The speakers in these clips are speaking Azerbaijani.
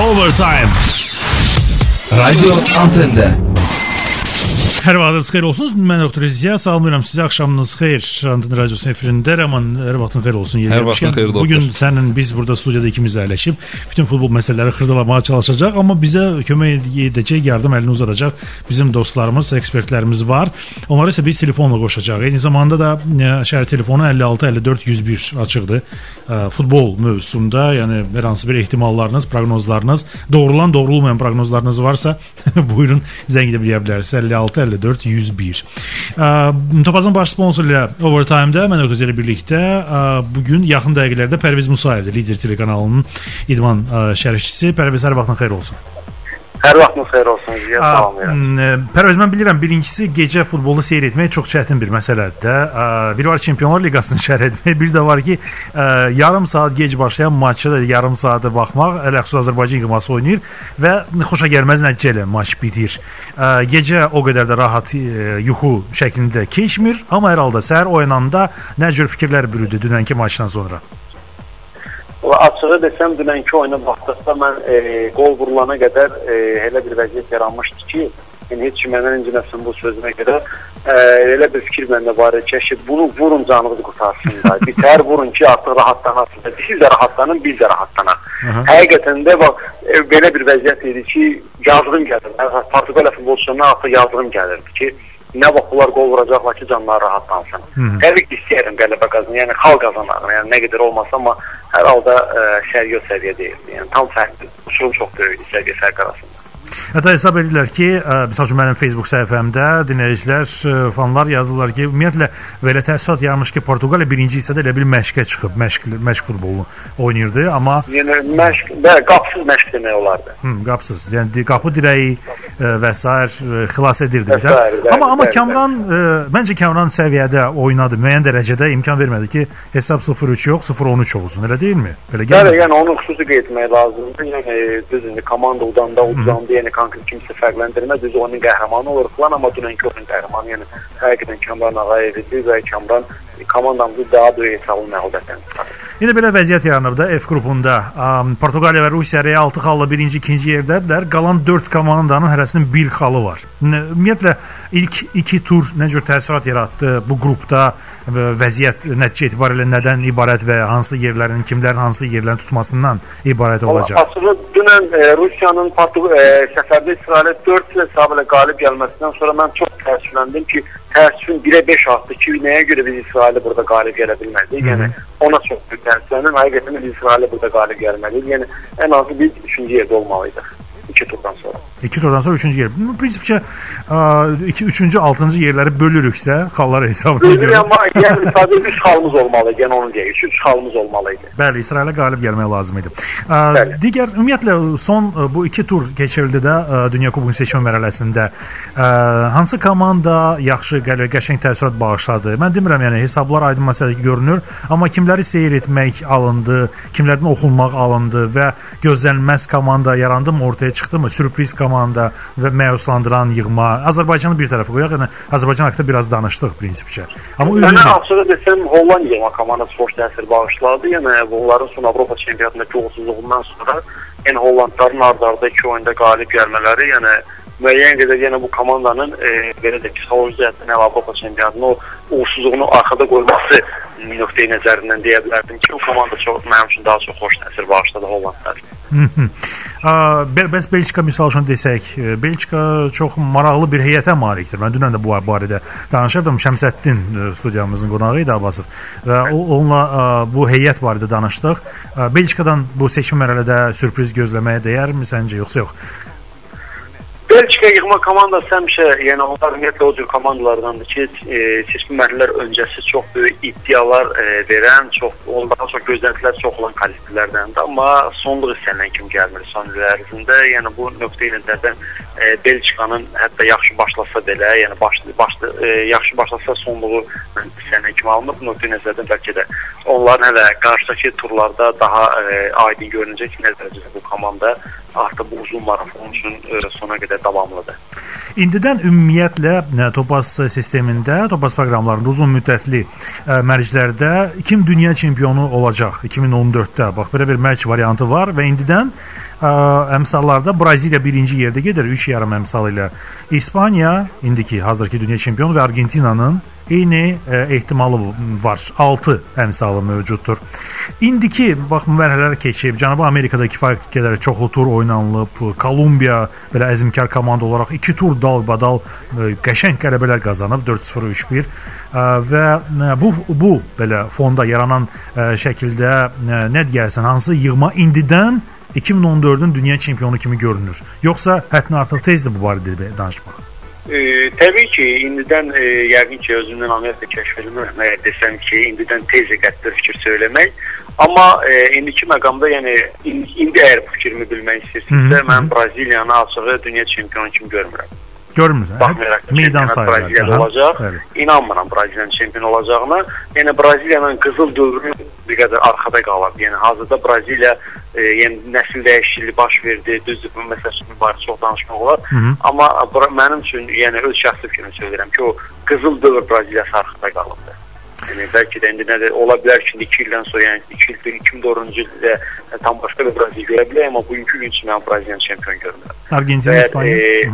Overtime. Radio Antende. Hər vaxtınız xeyir olsun. Mən Doktor İziya salamlayıram sizə. Axşamınız xeyir. Şirandın radiosu efirində Rəman hər vaxtın xeyir olsun. Hər vaxtın xeyir doktor. Bu gün sənin biz burada studiyada ikimiz əyləşib bütün futbol məsələləri xırdalamağa çalışacaq, amma bizə kömək edəcək, yardım əlini uzadacaq bizim dostlarımız, ekspertlərimiz var. Onları isə biz telefonla qoşacağıq. Eyni zamanda da e, şəhər telefonu 56 54 101 açıqdır. E, Futbol mövzusunda, yəni hər hansı bir ehtimallarınız, proqnozlarınız, doğrulan, doğrulmayan proqnozlarınız varsa, buyurun zəng edə bilə bilərsiniz. 56 54 101. Ə, Topazın baş sponsoru ilə Overtime-da mən Öküz ilə birlikdə bu gün yaxın dəqiqələrdə Pərviz Musayevdir, Lider telekanalının idman şərhçisi. Pərviz hər vaxtın xeyir olsun. Hər vaxtınız xeyir olsun. Ziya salamlayıram. Ə, Pərviz mən bilirəm birincisi gecə futbolu seyr etmək çox çətin bir məsələdir də. Bir var Çempionlar Liqasını şərh etmək, bir də var ki, ə, yarım saat gec başlayan maçı da yarım saata baxmaq, ələxüsus Azərbaycan yığması oynayır və xoşa gəlməz nəticə ilə maç bitir. Ə, Gecə o qədər də rahat yuxu şəklində keçmir, amma hər halda səhər oyananda nə cür fikirlər bürüdü dünənki maçdan sonra? Açığı desəm dünənki oyuna baxdıqda mən e, qol vurulana qədər e, elə bir vəziyyət yaranmışdı ki, yəni heç kim məndən inciməsin bu sözümə görə. E, elə bir fikir məndə var idi ki, bunu vurun canınızı qurtarsın da. Bitər vurun ki, artıq rahatlanasınız. Siz də rahatlanın, biz də rahatlanaq. Aha. Həqiqətən də bax e, belə bir vəziyyət idi ki, yazığım gəlirdi. Portuqaliya futbolçularına artıq yazığım gəlirdi ki, nə vaxt bunlar qol vuracaqlar ki, canları rahatlansın. Təbii ki, istəyirəm qələbə qazansın, yəni xal qazanar, yəni nə qədər olmasa, amma hər halda ə, səviyyə o səviyyə deyildi. Yəni tam fərqli, uçurum çox böyükdür səviyyə fərqi arasında. Hətta hesab edirlər ki, ə, məsəl üçün mənim Facebook səhifəmdə dinləyicilər, ə, fanlar yazırlar ki, ümumiyyətlə belə təəssürat yaranmış ki, Portuqaliya birinci hissədə elə bil məşqə çıxıb, məşq məşq futbolunu oynayırdı, amma Yəni məşq, bəli, qapsız məşq demək olardı. Hı, qapsız. Yəni qapı dirəyi ə, və ə, xilas edirdi. Sair, bəli, Amma amma bəli, Kamran ə, məncə Kamran səviyyədə oynadı. Müəyyən dərəcədə imkan vermədi ki, hesab 0-3 yox, 0-13 olsun. Elə deyilmi? Belə Bəli, gəlmir. yəni onu xüsusi qeyd etmək lazımdır. Yəni düz indi komanda udanda udanda, yəni konkret kimsə fərqləndirməz. Düz oyunun qəhrəmanı olur falan, amma dünənki oyunun qəhrəmanı yəni həqiqətən Kamran Ağayev idi və Kamran komandamızı daha böyük hesablı məğlubiyyətdən çıxardı. İndi belə vəziyyət yaranıb da F qrupunda. Am, Portuqaliya və Rusiya real 6 xalla birinci, ikinci yerdədirlər. Qalan 4 komandanın hərəsinin 1 xalı var. Ümumiyyətlə ilk 2 tur nə cür təəssürat yaratdı bu qrupda vəziyyət nəticə etibarilə nədən ibarət və hansı yerlərin kimlərin hansı yerlərin tutmasından ibarət olacaq? Aslında dünən e, Rusiyanın e, səfərdə İsrailə 4 hesab ilə qalib gəlməsindən sonra mən çox təəssüfləndim ki, təəssüfün 1-ə 5 artdı ki, nəyə görə biz İsrailə burada qalib gələ bilmədik? Yəni ona çox təəssüfləndim. Həqiqətən biz İsrailə burada qalib gəlməliyik. Yəni ən azı biz 3-cü yerdə olmalıydıq 2 turdan sonra. 2 turdan sonra 3-cü yer. Bu prinsipcə 2 3-cü, 6-cı yerləri bölürüksə, hesabına Bilmirəm görə. amma yəni sadəcə 3 xalımız olmalıydı. Yəni onu deyək. 3 xalımız olmalıydı. Bəli, İsrailə qalib gəlmək lazım idi. Ə, Bəli. digər ümumiyyətlə son ə, bu 2 tur keçirildi də Dünya Kuboku seçmə mərhələsində. Hansı komanda yaxşı qəşəng təəssürat bağışladı? Mən demirəm, yəni hesablar aydın məsələ görünür, amma kimləri seyr etmək alındı, kimlərdən oxunmaq alındı və gözlənilməz komanda yarandımı, ortaya çıxdımı? Sürpriz komanda və məyuslandıran yığma. Azərbaycanı bir tərəfə qoyaq, yəni Azərbaycan haqqında biraz danışdıq prinsipcə. Amma ümumi açığı desəm Hollandiya komandası xoş təsir bağışladı. Yəni bunların son Avropa çempionatındakı uğursuzluğundan sonra yəni Hollandların ardı-arda iki oyunda qalib gəlmələri, yəni müəyyən qədər yəni bu komandanın e, belə də psixoloji cəhətdən Avropa çempionatının o uğursuzluğunu arxada qoyması nöqteyi nəzərindən deyə bilərdim ki, o komanda çox mənim üçün daha çox xoş təsir bağışladı Hollandlar. Bəs Belçika misal üçün desək, Belçika çox maraqlı bir heyətə malikdir. Mən dünən də bu barədə danışırdım. Şəmsəddin studiyamızın qonağı idi Abbasov və o onunla bu heyət barədə danışdıq. Belçikadan bu seçim mərhələdə sürpriz gözləməyə dəyərmi səncə yoxsa yox? Belçika yığma komandası həmişə, yəni onlar ümumiyyətlə o cür komandalardandır ki, e, seçki mərhələlər öncəsi çox böyük iddialar e, verən, çox onlara çox gözləntilər çox olan kollektivlərdəndir, amma sonluq hissədən kimi gəlmir son il ərzində. Yəni bu nöqteyi nəzərdən e, Belçikanın hətta yaxşı başlasa belə, yəni başlı başlı e, yaxşı başlasa sonluğu hissədən kimi alınır. Bu nöqteyi nəzərdən bəlkə də onların hələ qarşıdakı turlarda daha e, aydın görünəcək nə dərəcədə bu komanda artıq bu uzun marafon üçün e, sona qədər davamlıdır. İndidən ümumiyyətlə ə, Topaz sistemində, Topaz proqramlarında uzun müddətli ə, mərclərdə kim dünya çempionu olacaq 2014-də? Bax belə bir mərc variantı var və indidən ə, ə, əmsallarda Braziliya birinci yerdə gedir 3 yarım əmsal ilə. İspaniya indiki hazırki dünya çempionu və Argentinanın eyni ə, ehtimalı var. 6 əmsalı mövcuddur. İndiki bax mərhələlər keçib. Cənubi Amerikada kifayət qədər çoxlu tur oynanılıb. Kolumbiya belə əzmkar komanda olaraq 2 tur dalbadal ə, qəşəng qələbələr qazanıb 4-0 3-1 və ə, bu bu belə fonda yaranan şəkildə nə deyərsən, hansı yığma indidən 2014-ün dünya çempionu kimi görünür. Yoxsa həddən artıq tezdir bu barədə danışmaq. E, təbii ki, indidən e, yəqin ki, özümdən Amerika kəşf edilmirəm. Əgər desəm ki, indidən tez qəttər fikir söyləmək. Amma e, indiki məqamda, yəni indi, indi əgər fikrimi bilmək istəyirsinizsə, mən Braziliyanı açığı dünya çempionu kimi görmürəm. Görmürsən? Baxmayaraq ki, meydan sayılır. Braziliya olacaq. Bəli. İnanmıram Braziliyanın çempion olacağına. Yəni Braziliyanın qızıl dövrü bir qədər arxada qalıb. Yəni hazırda Braziliya e, yəni nəsil dəyişikliyi baş verdi. Düzdür, bu məsələ barədə çox danışmaq olar. Hı -hı. Amma mənim üçün, yəni öz şəxsi fikrimi söyləyirəm ki, o qızıl dövr Braziliyası arxada qalıbdır. Yəni bəlkə də indi nədir ola bilər ki, 2 ildən sonra, yəni 2 ildir, 2004-cü ildə tam başqa bir Braziliya görə bilər, amma bugünkü gün üçün mən Braziliyanı çempion görmürəm. Argentina, İspaniya. E,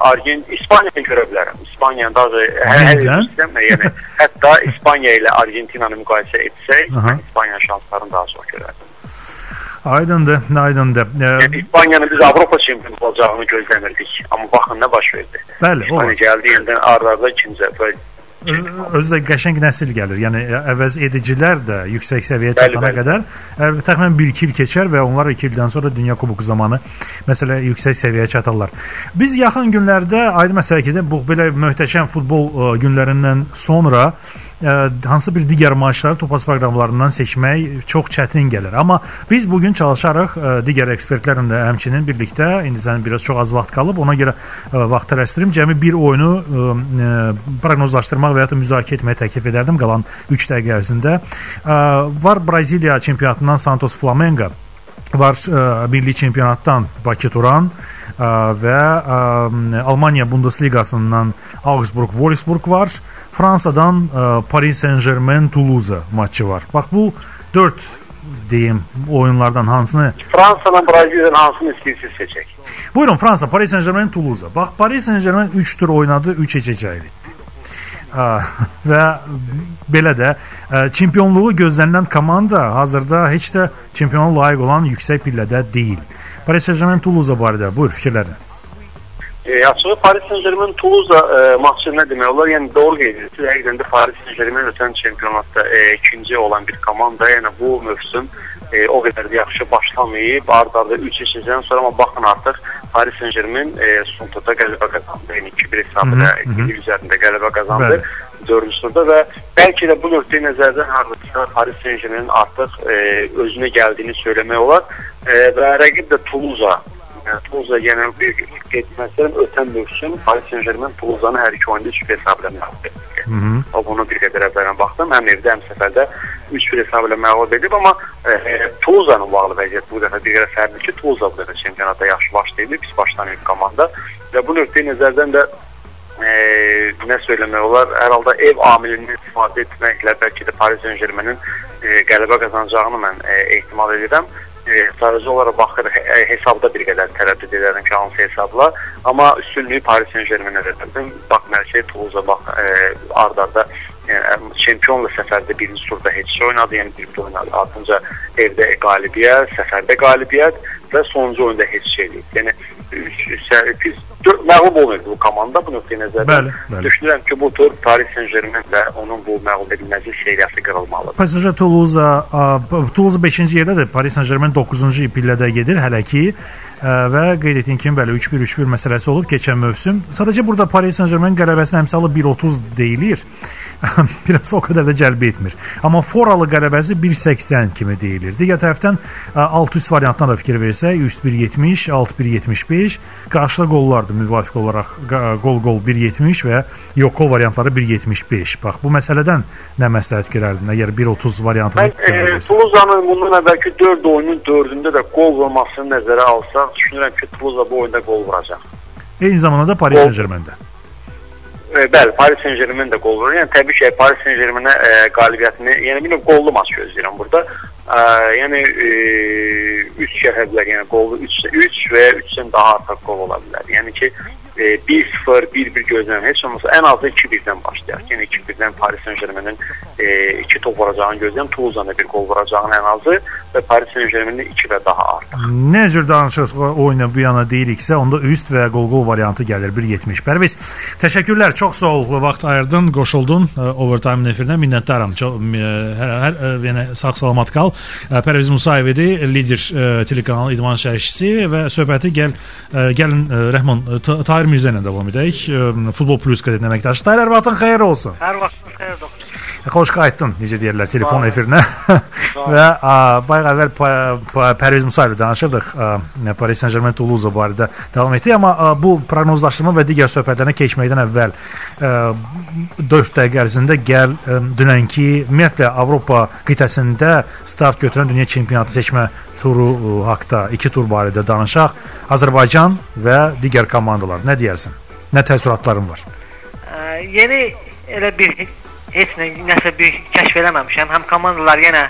Argent İspaniyanı görə bilərəm. İspaniyanın daha hər hər yəni hətta İspaniya ilə Argentinanı müqayisə etsək, İspaniya şanslarını daha çox görərəm. Aydındır, aydındır. Yəni, İspaniyanın biz Avropa çempionu olacağını gözləmirdik. Amma baxın nə baş verdi. Bəli. İspaniya gəldi yenidən arada ikinci dəfə Öz, özü də qəşəng nəsil gəlir. Yəni əvəz edicilər də yüksək səviyyəyə çatana bəli, qədər təxminən 1-2 il keçər və onlar 2 ildən sonra Dünya Kuboku zamanı məsələ yüksək səviyyəyə çatarlar. Biz yaxın günlərdə aydın məsələ ki, bu belə möhtəşəm futbol ə, günlərindən sonra ə, hansı bir digər maaşları topaz proqramlarından seçmək çox çətin gəlir. Amma biz bu gün çalışarıq ə, digər ekspertlərlə də həmçinin birlikdə indi sənin biraz çox az vaxt qalıb, ona görə ə, vaxt tələsdirim. Cəmi bir oyunu ə, proqnozlaşdırmaq və ya da müzakirə etməyə təklif edərdim qalan 3 dəqiqə ərzində. Var Braziliya çempionatından Santos Flamengo var ə, milli çempionatdan Bakı Turan və Almaniya Bundesliqasından Augsburg Wolfsburg var. Fransadan Paris Saint-Germain Toulouse maçı var. Bax bu 4 deyim oyunlardan hansını Fransadan Braziliyadan hansını istəyirsiniz seçək. Buyurun Fransa, Paris Saint-Germain Toulouse. Bax Paris Saint-Germain 3 tur oynadı, 3 heçəcə etdi. və belə də çempionluğu gözlənilən komanda hazırda heç də çempiona layiq olan yüksək pillədə deyil. Paris Saint-Germain Toulouse barədə buyur fikirlərin. E, açığı Paris Saint-Germain Toulouse e, maçı nə demək olar? Yəni doğru qeyd edirsiniz. Həqiqətən də Paris Saint-Germain ötən çempionatda e, ikinci olan bir komanda. Yəni bu mövsüm e, o qədər də yaxşı başlamayıb. Ard-arda 3 keçəcəkdən sonra amma baxın artıq Paris Saint-Germain e, son turda qələbə qazandı. Yəni 2-1 hesabında ikinci üzərində qələbə qazandı. Dördüncü turda və bəlkə də bu nöqteyi nəzərdən hardasa Paris Saint-Germain artıq e, özünə gəldiyini söyləmək olar e, və rəqib də Toulouse Toulouse yenə bir qeyd məsələn ötən mövsüm Paris Saint-Germain Toulouse-nu hər iki oyunda 3 hesabla məğlub etdi. O bunu bir qədər əvvələn baxdım. Həm evdə, həm səfərdə 3 hesabla məğlub edib, amma e, Toulouse-nun bağlı vəziyyət bu dəfə bir qədər fərqlidir ki, Toulouse bu dəfə çempionata yaxşı başlayıb, pis başlayan komanda və bu nöqteyi nəzərdən də e, nə söyləmək olar, hər halda ev amilindən istifadə etməklə bəlkə də Paris Saint-Germainin e, qələbə qazanacağını mən e, ehtimal edirəm. E, sadəcə olaraq baxır e, hesabda bir qədər tərəddüd edərdim ki, hansı hesabla, amma üstünlüyü Paris Saint-Germain-ə verirdim. Baxmayaraq ki, Toulouse bax e, ard-arda yəni, çempionla səfərdə birinci turda heç oynadı, yəni bir oynadı. Ardınca evdə qalibiyyət, səfərdə qalibiyyət və sonuncu oyunda heç şey deyil. Yəni biz məğlub olmayıb bu komanda bu nöqteyi nəzərdən. Düşünürəm ki, bu tur Paris Saint-Germain və onun bu məğlub edilməzlik seriyası qırılmalıdır. PSG Toulouse Toulouse 5-ci yerdədir. Paris Saint-Germain 9-cu pillədə gedir hələ ki və qeyd etdiyim kimi bəli 3-1 3-1 məsələsi olub keçən mövsüm. Sadəcə burada Paris Saint-Germain qələbəsinin əmsalı 1.30 deyilir. biraz o qədər də cəlb etmir. Amma foralı qələbəsi 1.80 kimi deyilir. Digər tərəfdən alt üst variantına da fikir versək, üst 1.70, alt 1.75, qarşıda qollardır müvafiq olaraq qol-qol 1.70 və yox qol variantları 1.75. Bax bu məsələdən nə məsləhət görərdin əgər 1.30 variantını e, Toulouse-nın bundan əvvəlki 4 oyunun 4-ündə də qol vurmasını nəzərə alsaq, düşünürəm ki, Toulouse bu oyunda qol vuracaq. Eyni zamanda da Paris Saint-Germain-də. E, bəli, Paris Saint-Germain də qol vurur. Yəni təbii ki, Paris Saint-Germain-ə e, qalibiyyətini, yəni bir qollu maç gözləyirəm burada. Ə, yəni 3 gələ bilər, yəni qolu 3 3 və ya 3-dən daha artıq qol ola bilər. Yəni ki, e, 1-0, 1-1 gözlənir. Heç olmasa ən azı 2-1-dən başlayaq. Yəni 2-1-dən Paris Saint-Germain-in 2 e, top vuracağını gözləyirəm. Toulouse-dan da bir qol vuracağını ən azı və Paris Saint-Germain-in 2 və daha artıq. Nə cür danışırıq oyuna bu yana deyiriksə, onda üst və qol-qol variantı gəlir 1.70. Pərviz, təşəkkürlər. Çox sağ ol. Vaxt ayırdın, qoşuldun e, Overtime efirinə. Minnətdaram. Çox hər hər yəni sağ-salamat qal. Pərviz Musayev idi, lider telekanalı İdman şərhçisi və söhbəti gəl gəlin Rəhman Tahir Mirzə ilə davam edək. Futbol Plus qəzetinin əməkdaşı. Tahir, hər vaxtın xeyir olsun. Hər vaxtınız xeyir doktor. Xoş qayıtdın, necə deyirlər, telefon efirinə. və bayaq əvvəl Pərviz Musayev danışırdıq. Paris Saint-Germain Toulouse barədə davam etdik, amma bu proqnozlaşdırma və digər söhbətlərinə keçməkdən əvvəl ə, 4 dəqiqə ərzində gəl ə, dünənki ümumiyyətlə Avropa qitəsində start götürən dünya çempionatı seçmə turu haqqında, iki tur barədə danışaq. Azərbaycan və digər komandalar. Nə deyərsən? Nə təəssüratların var? Ə, yeni elə bir heç nə nəsə bir kəşf eləməmişəm. Həm komandalar yenə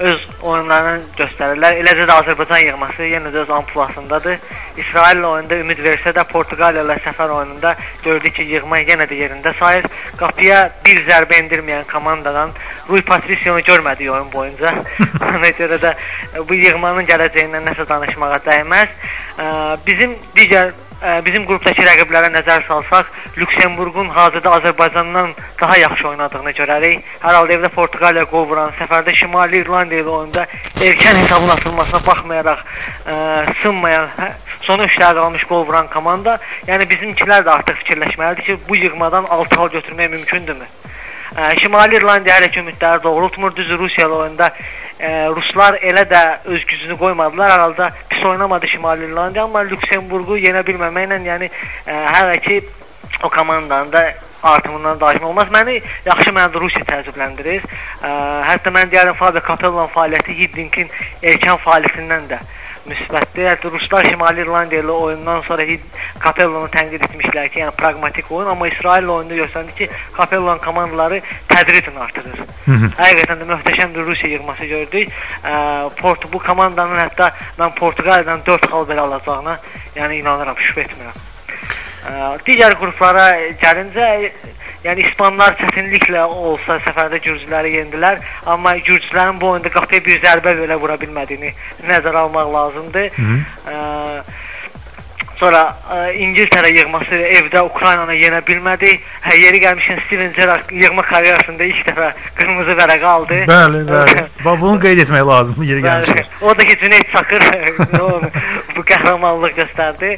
öz oyunlarını göstərirlər. Eləcə də Azərbaycan yığması yenə də öz ampluasındadır. İsrail oyunda ümid versə də Portuqaliya ilə səfər oyununda gördük ki, yığma yenə də yerində sayır. Qapıya bir zərbə endirməyən komandadan Rui Patricionu görmədik oyun boyunca. Ona görə də bu yığmanın gələcəyindən nəsə danışmağa dəyməz. Bizim digər bizim qrupdakı rəqiblərə nəzər salsaq, Lüksemburqun hazırda Azərbaycandan daha yaxşı oynadığını görərik. Hər halda evdə Portuqaliya qol vuran, səfərdə Şimali İrlandiya ilə oyunda erkən hesabın atılmasına baxmayaraq ə, sınmayan, hə, sonu üçlərə qalmış qol vuran komanda, yəni bizimkilər də artıq fikirləşməlidir ki, bu yığmadan 6 hal götürmək mümkündürmü? Ə, Şimali İrlandiya hələ ki ümidləri doğrultmur. Düzü Rusiya oyunda ə, ruslar elə də öz gücünü qoymadılar. Hər halda pis oynamadı Şimali İrlandiya, amma Lüksemburqu yenə bilməməklə, yəni ə, hələ ki o komandanın da artımından danışmaq olmaz. Məni yaxşı mənada Rusiya təəccübləndirir. Ə, hətta mən deyərəm Fabio Capello'nun fəaliyyəti Hiddinkin erkən fəaliyyətindən də müsbətdir. Ruslar Şimali İrlandiya ilə oyundan sonra Capello'nu tənqid etmişlər ki, yəni praqmatik oyun, amma İsrail oyunda göstərdi ki, Capello'nun komandaları tədricən artırır. Həqiqətən də möhtəşəm bir Rusiya yığması gördük. Ə, Port bu komandanın hətta mən Portuqaliyadan 4 xal belə alacağına, yəni inanıram, şübhə etmirəm. Ə, digər qruplara gəlincə, yəni ispanlar çətinliklə olsa səfərdə gürcüləri yendilər, amma gürcülərin bu oyunda qapıya bir zərbə belə vura bilmədiyini nəzərə almaq lazımdır. Ə, Sonra ə, İngiltərə yığması evdə Ukraynanı yenə bilmədi. Hə, yeri gəlmişkən Steven Gerrard yığma karyerasında ilk dəfə qırmızı vərəq aldı. Bəli, bəli. Bax bunu qeyd etmək lazımdır yeri gəlmişkən. O da ki Cüneyt Çakır bu qəhrəmanlıq göstərdi.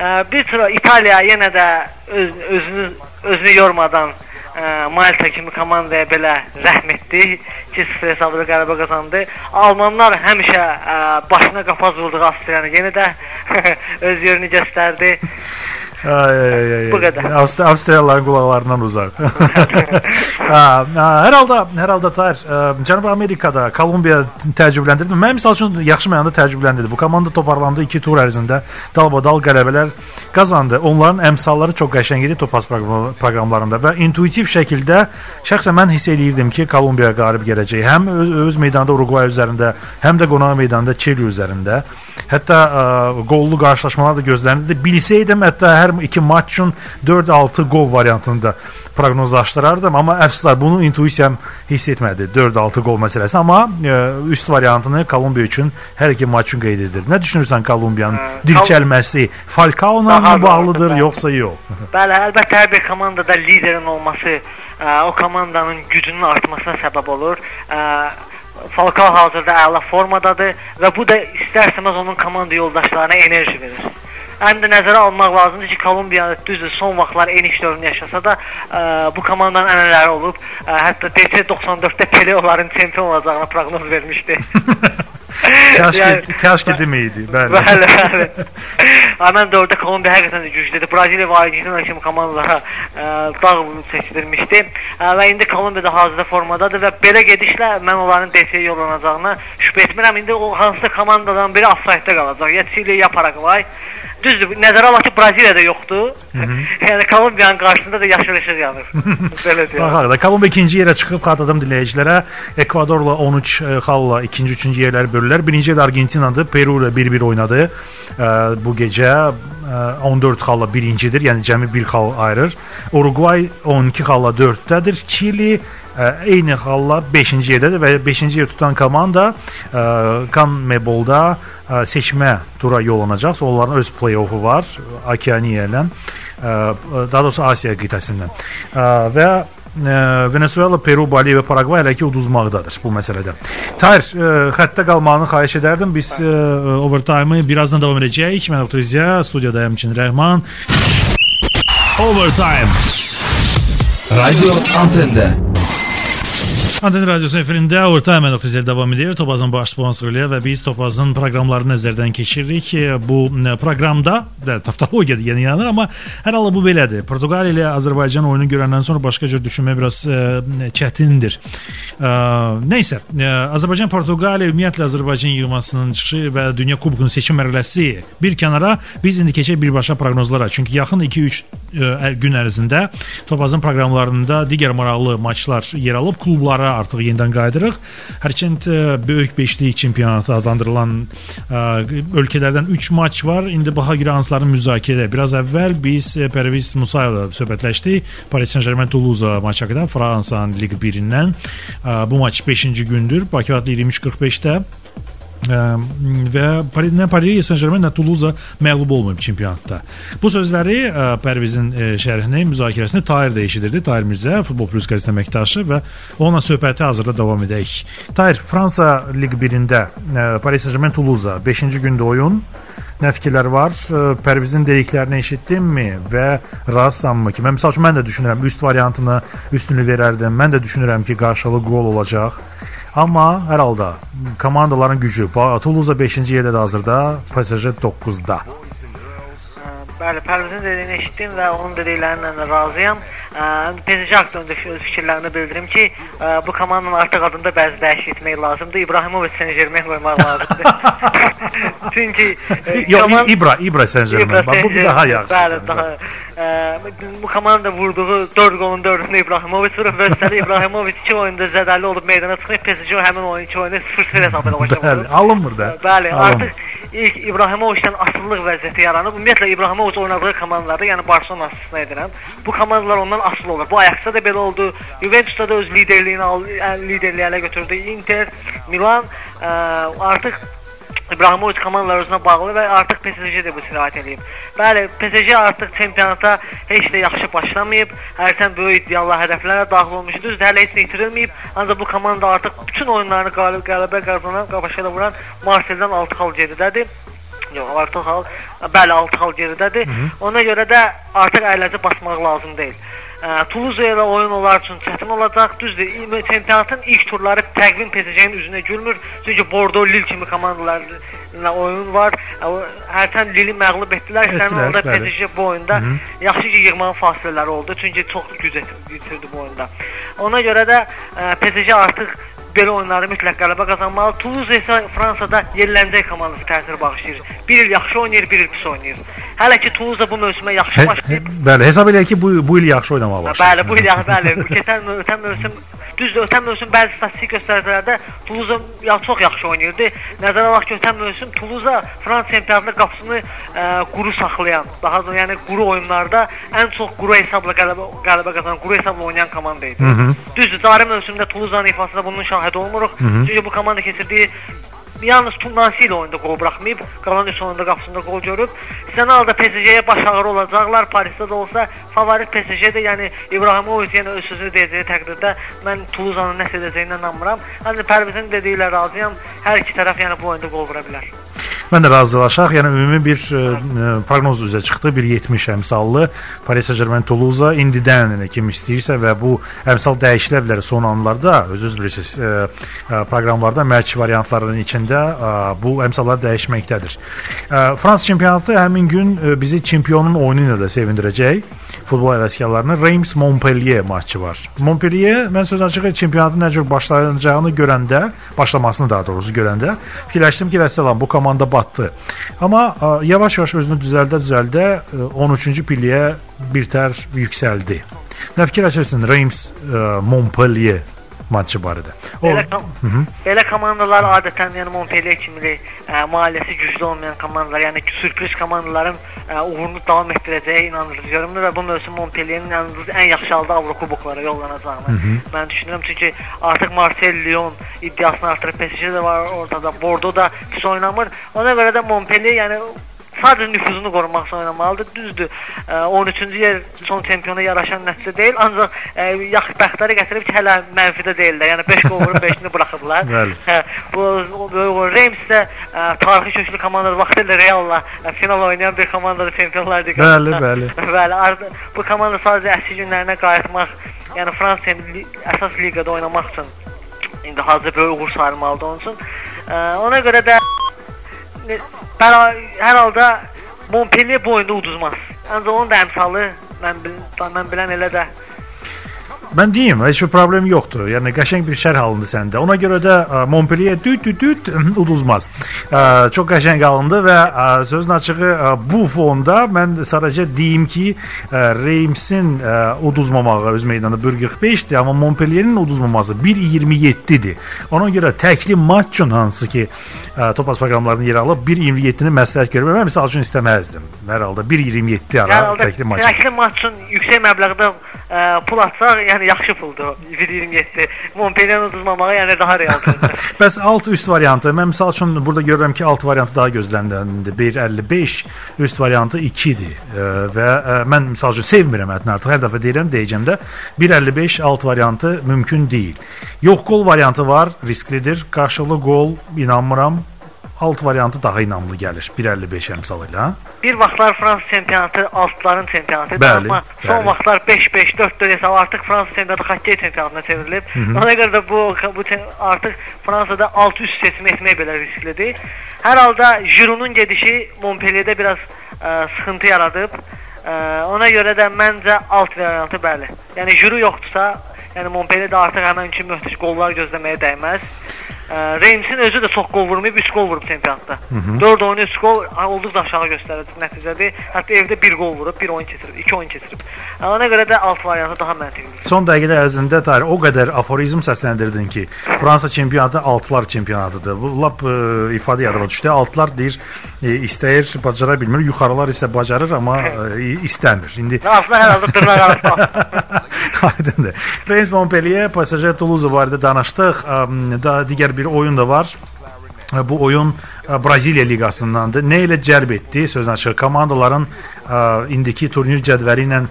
Bir sıra İtaliya yenə də öz, özünü özünü yormadan ə, Malta kimi komandaya belə rəhm etdi. 2-0 hesabla qələbə qazandı. Almanlar həmişə ə, başına qapaz vurduğu Avstriyanı yenə də öz yerini göstərdi. Ay, ay, ay. Bu qədər. Avstri Avstriyalıların qulaqlarından uzaq. hər halda, hər halda Tahir, Cənubi Amerikada Kolumbiya təəccübləndirdi. Mən məsəl üçün yaxşı mənada təəccübləndirdi. Bu komanda toparlandı 2 tur ərzində dalbadal qələbələr qazandı. Onların əmsalları çox qəşəng idi topas proqramlarında və intuitiv şəkildə şəxsən mən hiss eləyirdim ki, Kolumbiya qalib gələcək. Həm öz, öz meydanda Uruqvay üzərində, həm də qonaq meydanda Çili üzərində. Hətta ə, qollu qarşılaşmalar da gözlənildi. Bilsəydim, hətta hər iki maç üçün 4-6 qol variantında proqnozlaşdırardım, amma əfsuslar bunu intuisiyam hiss etmədi. 4-6 qol məsələsi, amma ə, üst variantını Kolumbiya üçün hər iki maç üçün qeyd edir. Nə düşünürsən Kolumbiyanın dilçəlməsi Falcao-la mı bağlıdır, yoxsa yox? Bəli, əlbəttə hər bir komandada liderin olması ə, o komandanın gücünün artmasına səbəb olur. Ə, Falcao hazırda əla formadadır və bu da istərsəməz onun komanda yoldaşlarına enerji verir. Həm də nəzərə almaq lazımdır ki, Kolumbiya düzdür son vaxtlar eniş dövrünü yaşasa da ə, bu komandanın ənənələri olub. Ə, hətta DC 94-də Pele onların çempion olacağına proqnoz vermişdi. Kaş ki deməyidi. Bəli. Bəli, bəli. Həmin dövrdə Kolumbiya həqiqətən də güclüdür. Braziliya və Argentina kimi komandalara ə, dağ seçdirmişdi. Ə, və indi Kolumbiya da hazırda formadadır və belə gedişlə mən onların DC yollanacağına şübhə etmirəm. İndi o hansısa komandadan biri offside-də qalacaq. Ya Çili, ya Paragvay. Düzdür, nəzərə alaq ki, Braziliyada yoxdur. yəni Kolumbiyanın qarşısında da yaşıl işıq yanır. Belə deyək. Baxaq da Kolumbiya ikinci yerə çıxıb xatırladım dinləyicilərə. Ekvadorla 13 e, xalla ikinci, üçüncü yerləri bölürlər. Birinci yerdə Argentinadır. Peru ilə 1-1 oynadı. E, Bu gecə e, 14 xalla birincidir. Yəni cəmi 1 xal ayırır. Uruguay 12 xalla 4-dədir. Çili eyni xalla 5-ci yerdədir və 5-ci yer tutan komanda e, CONMEBOL-da e, seçmə tura yollanacaq. Onların öz play-offu var Okeaniya ilə. E, Daha doğrusu Asiya qitəsindən. E, Və e, Venezuela, Peru, Boliviya və Paragvay hələ ki uduzmaqdadır bu məsələdə. Tahir, e, xəttə qalmağını xahiş edərdim. Biz e, overtime-ı birazdan davam edəcəyik. Mən Oktay Ziya, studiyadayım Çin Rəhman. Overtime. Radyo Antende. Anten Radyosu efirində Overtime Nöqtəzəl davam edir. Topazın baş sponsoru ilə və biz Topazın proqramlarını nəzərdən keçiririk. E, Bu e, proqramda da taftologiyadır, yəni yanır, amma hər halda bu belədir. Portuqaliya ilə Azərbaycan oyunu görəndən sonra başqa cür düşünmək biraz ə, çətindir. Ə, nəysə, Azərbaycan Portuqaliya ümumiyyətlə Azərbaycan yığmasının çıxışı və Dünya Kubokunun seçim mərhələsi bir kənara biz indi keçək birbaşa proqnozlara. Çünki yaxın 2-3 ə, gün ərzində Topazın proqramlarında digər maraqlı maçlar yer alıb klublara artıq yenidən qayıdırıq. Hərçənd ə, böyük beşlik çempionatı adlandırılan ə, ölkələrdən 3 maç var. İndi baha görə hansıların müzakirə. Biraz əvvəl biz Pərviz Musayevlə söhbətləşdik. Paris Saint-Germain Toulouse maçı haqqında Fransanın Liq 1-dən. Bu maç 5-ci gündür. Bakı adlı 23:45-də Ə, və Paris nə Paris Saint-Germain nə Toulouse məğlub olmayıb çempionatda. Bu sözləri ə, Pərvizin ə, şərhini, müzakirəsini Tahir də eşidirdi. Tahir Mirzə, Futbol Plus qəzet əməkdaşı və onunla söhbəti hazırda davam edək. Tahir, Fransa Liq 1-də ə, Paris Saint-Germain Toulouse 5-ci gündə oyun nə fikirlər var? Pərvizin dediklərini eşitdinmi və razısanmı ki, mən məsəl üçün mən də düşünürəm üst variantını üstünlük verərdim. Mən də düşünürəm ki, qarşılıqlı qol olacaq. Amma hər halda komandaların gücü Toulouse 5-ci yerdədir hazırda, PSG 9-da. Bəli, Pərvizin dediyini eşitdim və onun dediklərindən də razıyam. Ə, PSG haqqında öz fikirlərimi bildirim ki, ə, bu komandanın artıq adında bəzi dəyişiklik etmək lazımdır. İbrahimovic Saint-Germain qoymaq lazımdır. Çünki ə, Yox, komand- İbra, İbra Saint-Germain. Bax, bu bir daha yaxşı. Bəli, daha ə, bu komanda vurduğu 4 qolun 4-ünü İbrahimovic vurub və üstəlik İbrahimovic 2 oyunda zədəli olub meydana çıxıb PSG həmin oyun 2 oyunda 0-0 hesabla başladı. Bəli, alınmır da. Bəli, Alınmır. artıq ilk İbrahimovicdən asılılıq vəziyyəti yaranıb. Ümumiyyətlə İbrahimovic oynadığı komandalarda, yəni Barselona istisna edirəm. Bu komandalar ondan asılı olur. Bu Ajaxda da belə oldu. Juventusda da öz liderliyini al, yəni liderliyi ələ götürdü. Inter, Milan ə, artıq İbrahimovic komandalar özünə bağlı və artıq PSG də bu sirayət eləyib. Bəli, PSG artıq çempionata heç də yaxşı başlamayıb. Hərdən böyük iddialı hədəflərə daxil olmuşdu. Düzdür, hələ heç nə itirilməyib. Ancaq bu komanda artıq bütün oyunlarını qalib qələbə qazanan, qabaşa da vuran Marseldən 6 xal geridədir. Yox, artıq xal, bəli 6 xal geridədir. Ona görə də artıq əyləci basmaq lazım deyil. Ə, Toulouse ilə oyun onlar üçün çətin olacaq. Düzdür, çempionatın ilk turları təqvim PSG-nin üzünə gülmür. Çünki Bordeaux, Lille kimi komandalarla oyun var. Hərdən Lille məğlub etdilər. Sənin orada. PSG bu oyunda yaxşı ki yığmanın fasilələri oldu. Çünki çox güc yitirdi bu oyunda. Ona görə də ə, PSG artıq belə oyunları mütləq qələbə qazanmalı. Toulouse isə Fransada yerlənəcək komandası təsir bağışlayır. Bir il yaxşı oynayır, bir il pis oynayır. Hələ ki Toulouse bu mövsümə yaxşı Hə, başlayıb. bəli, hesab eləyək ki, bu bu il yaxşı oynamağa başlayır. Bəli, bu il yaxşı, bəli. Keçən ötən mövsüm düzdür, ötən mövsüm bəzi statistik göstəricilərdə Toulouse ya çox yaxşı oynayırdı. Nəzərə alaq ki, ötən mövsüm Toulouse Fransa çempionatında qapısını ə, quru saxlayan, daha doğrusu yəni quru oyunlarda ən çox quru hesabla qələbə qələbə qazanan, quru hesabla oynayan komanda idi. Düzdür, cari mövsümdə Toulouse-nun ifasında bunun şahidi olmuruq. Çünki bu komanda keçirdiyi Yalnız Tundansi ilə oyunda qol buraxmayıb, qalan üç oyunda qapısında qol görüb. Sənalda PSG-yə baş ağrı olacaqlar. Parisdə də olsa favorit PSG-də, yəni İbrahimovic yenə öz sözünü deyəcəyi təqdirdə mən Toulouse-nın nəsə edəcəyinə inanmıram. Ancaq Pərvizin dediyi ilə razıyam. Hər iki tərəf yəni bu oyunda qol vura bilər. Mən də razılaşaq. Yəni ümumi bir ə, ə, proqnoz üzə çıxdı. 1.70 əmsallı Paris Saint-Germain Toulouse indidən yəni, kim istəyirsə və bu əmsal dəyişilə bilər son anlarda. Özünüz bilirsiniz, ə, ə, proqramlarda mərc variantlarının içində ə, bu əmsallar dəyişməkdədir. Fransa çempionatı həmin gün bizi çempionun oyunu ilə də sevindirəcək. Futbol həvəskarlarının Reims Montpellier maçı var. Montpellier mən söz açığı çempionatın nə cür başlayacağını görəndə, başlamasını daha doğrusu görəndə fikirləşdim ki, vəssalam bu komanda batdı. Amma yavaş-yavaş özünü düzəldə düzəldə 13-cü pilliyə birtər yüksəldi. Nə fikirləşirsən Reims ə, Montpellier maçı barədə? O Belə, kom belə komandalar adətən yəni Montpellier kimi ə, maliyyəsi güclü olmayan komandalar, yəni sürpriz komandaların ə, uğurunu davam etdirəcəyə inandırıcıyam və bu mövsüm Montpellierin yalnız ən yaxşı halda Avrokuboklara yollanacağını mən düşünürəm. Çünki artıq Marseille, Lyon iddiasını artırıb PSG də var ortada, Bordeaux da pis oynamır. Ona görə də Montpellier yəni sadəcə nüfuzunu qorumaq üçün oynamalıdır. Düzdür. Ə, 13-cü yer son çempiona yaraşan nəticə deyil, ancaq yaxşı bəxtləri gətirib ki, hələ mənfidə deyillər. Yəni 5 qol vurub 5-ni buraxıblar. Hə, bu. Reims də tarixi köklü komandadır. Vaxtilə Real'la final oynayan bir komandadır Çempionlar Liqasında. Bəli, bəli. bəli. Bu komanda sadəcə əski günlərinə qayıtmaq, yəni Fransa əsas liqada oynamaq üçün indi hazır böyük uğur sayılmalıdır onun üçün. Ona görə də hər halda Montpellier bu oyunda uduzmaz. Ancaq onun da əmsalı mən bil mən bilən elə də Mən deyim, heç bir problem yoxdur. Yəni qəşəng bir şərh alındı səndə. Ona görə də ə, Montpellier düt düt düt uduzmaz. Ə, çox qəşəng alındı və ə, sözün açığı ə, bu fonda mən sadəcə deyim ki, ə, Reimsin ə, uduzmamağı öz meydanında 1.45-dir, amma Montpellierin uduzmaması 1.27-dir. Ona görə təkli maç üçün hansı ki, ə, Topaz proqramlarında yer alıb 1.27-ni məsləhət görməm. Mən məsəl üçün istəməzdim. Hər halda 1.27 ara hər halda təkli maç. təkli maç üçün yüksək məbləğdə ə, pul atsaq, yəni yaxşı puldur. 1.27. Montpellier uduzmamağı yəni daha realdır. Bəs alt üst variantı, mən məsəl üçün burada görürəm ki, alt variantı daha gözləniləndir. 1.55, üst variantı 2-dir. E, və e, mən məsəl üçün sevmirəm ətini artıq. Hər dəfə deyirəm, deyəcəm də 1.55 alt variantı mümkün deyil. Yox qol variantı var, risklidir. Qarşılı qol inanmıram. Alt variantı daha inamlı gəlir. 1.55 əmsal ilə. Bir vaxtlar Fransa çempionatı altların çempionatı idi, Bəli, amma son bəli. vaxtlar 5-5, 4-4 hesab artıq Fransa çempionatı xokkey çempionatına çevrilib. Ona görə də bu bu artıq Fransada alt üst seçim etmək belə risklidir. Hər halda Giroud'un gedişi Montpellierdə biraz ə, sıxıntı yaradıb. Ə, ona görə də məncə alt variantı bəli. Yəni Giroud yoxdursa, yəni Montpellierdə artıq həmin üçün möhtəş qollar gözləməyə dəyməz. Ə, Reimsin özü də çox qol vurmayıb, 3 qol vurub çempionatda. 4 oyun 3 qol olduqca aşağı göstərici nəticədir. Hətta evdə 1 qol vurub, 1 oyun keçirib, 2 oyun keçirib. Ə, Ona görə də alt variantı daha məntiqlidir. Son dəqiqələr ərzində tarix o qədər aforizm səsləndirdin ki, Fransa çempionatı altılar çempionatıdır. Bu lap ə, ifadə yadıma düşdü. Altılar deyir, ə, istəyir, bacara bilmir. Yuxarılar isə bacarır, amma ə, istəmir. İndi aslında hər halda dırnaq arası. Aydındır. Reims Montpellier, PSG Toulouse barədə danışdıq. Əm, Da digər bir oyun da var. E, Bu oyun ə, Braziliya liqasındandır. Nə ilə cəlb etdi? Sözün açığı komandaların ə, indiki turnir cədvəli ilə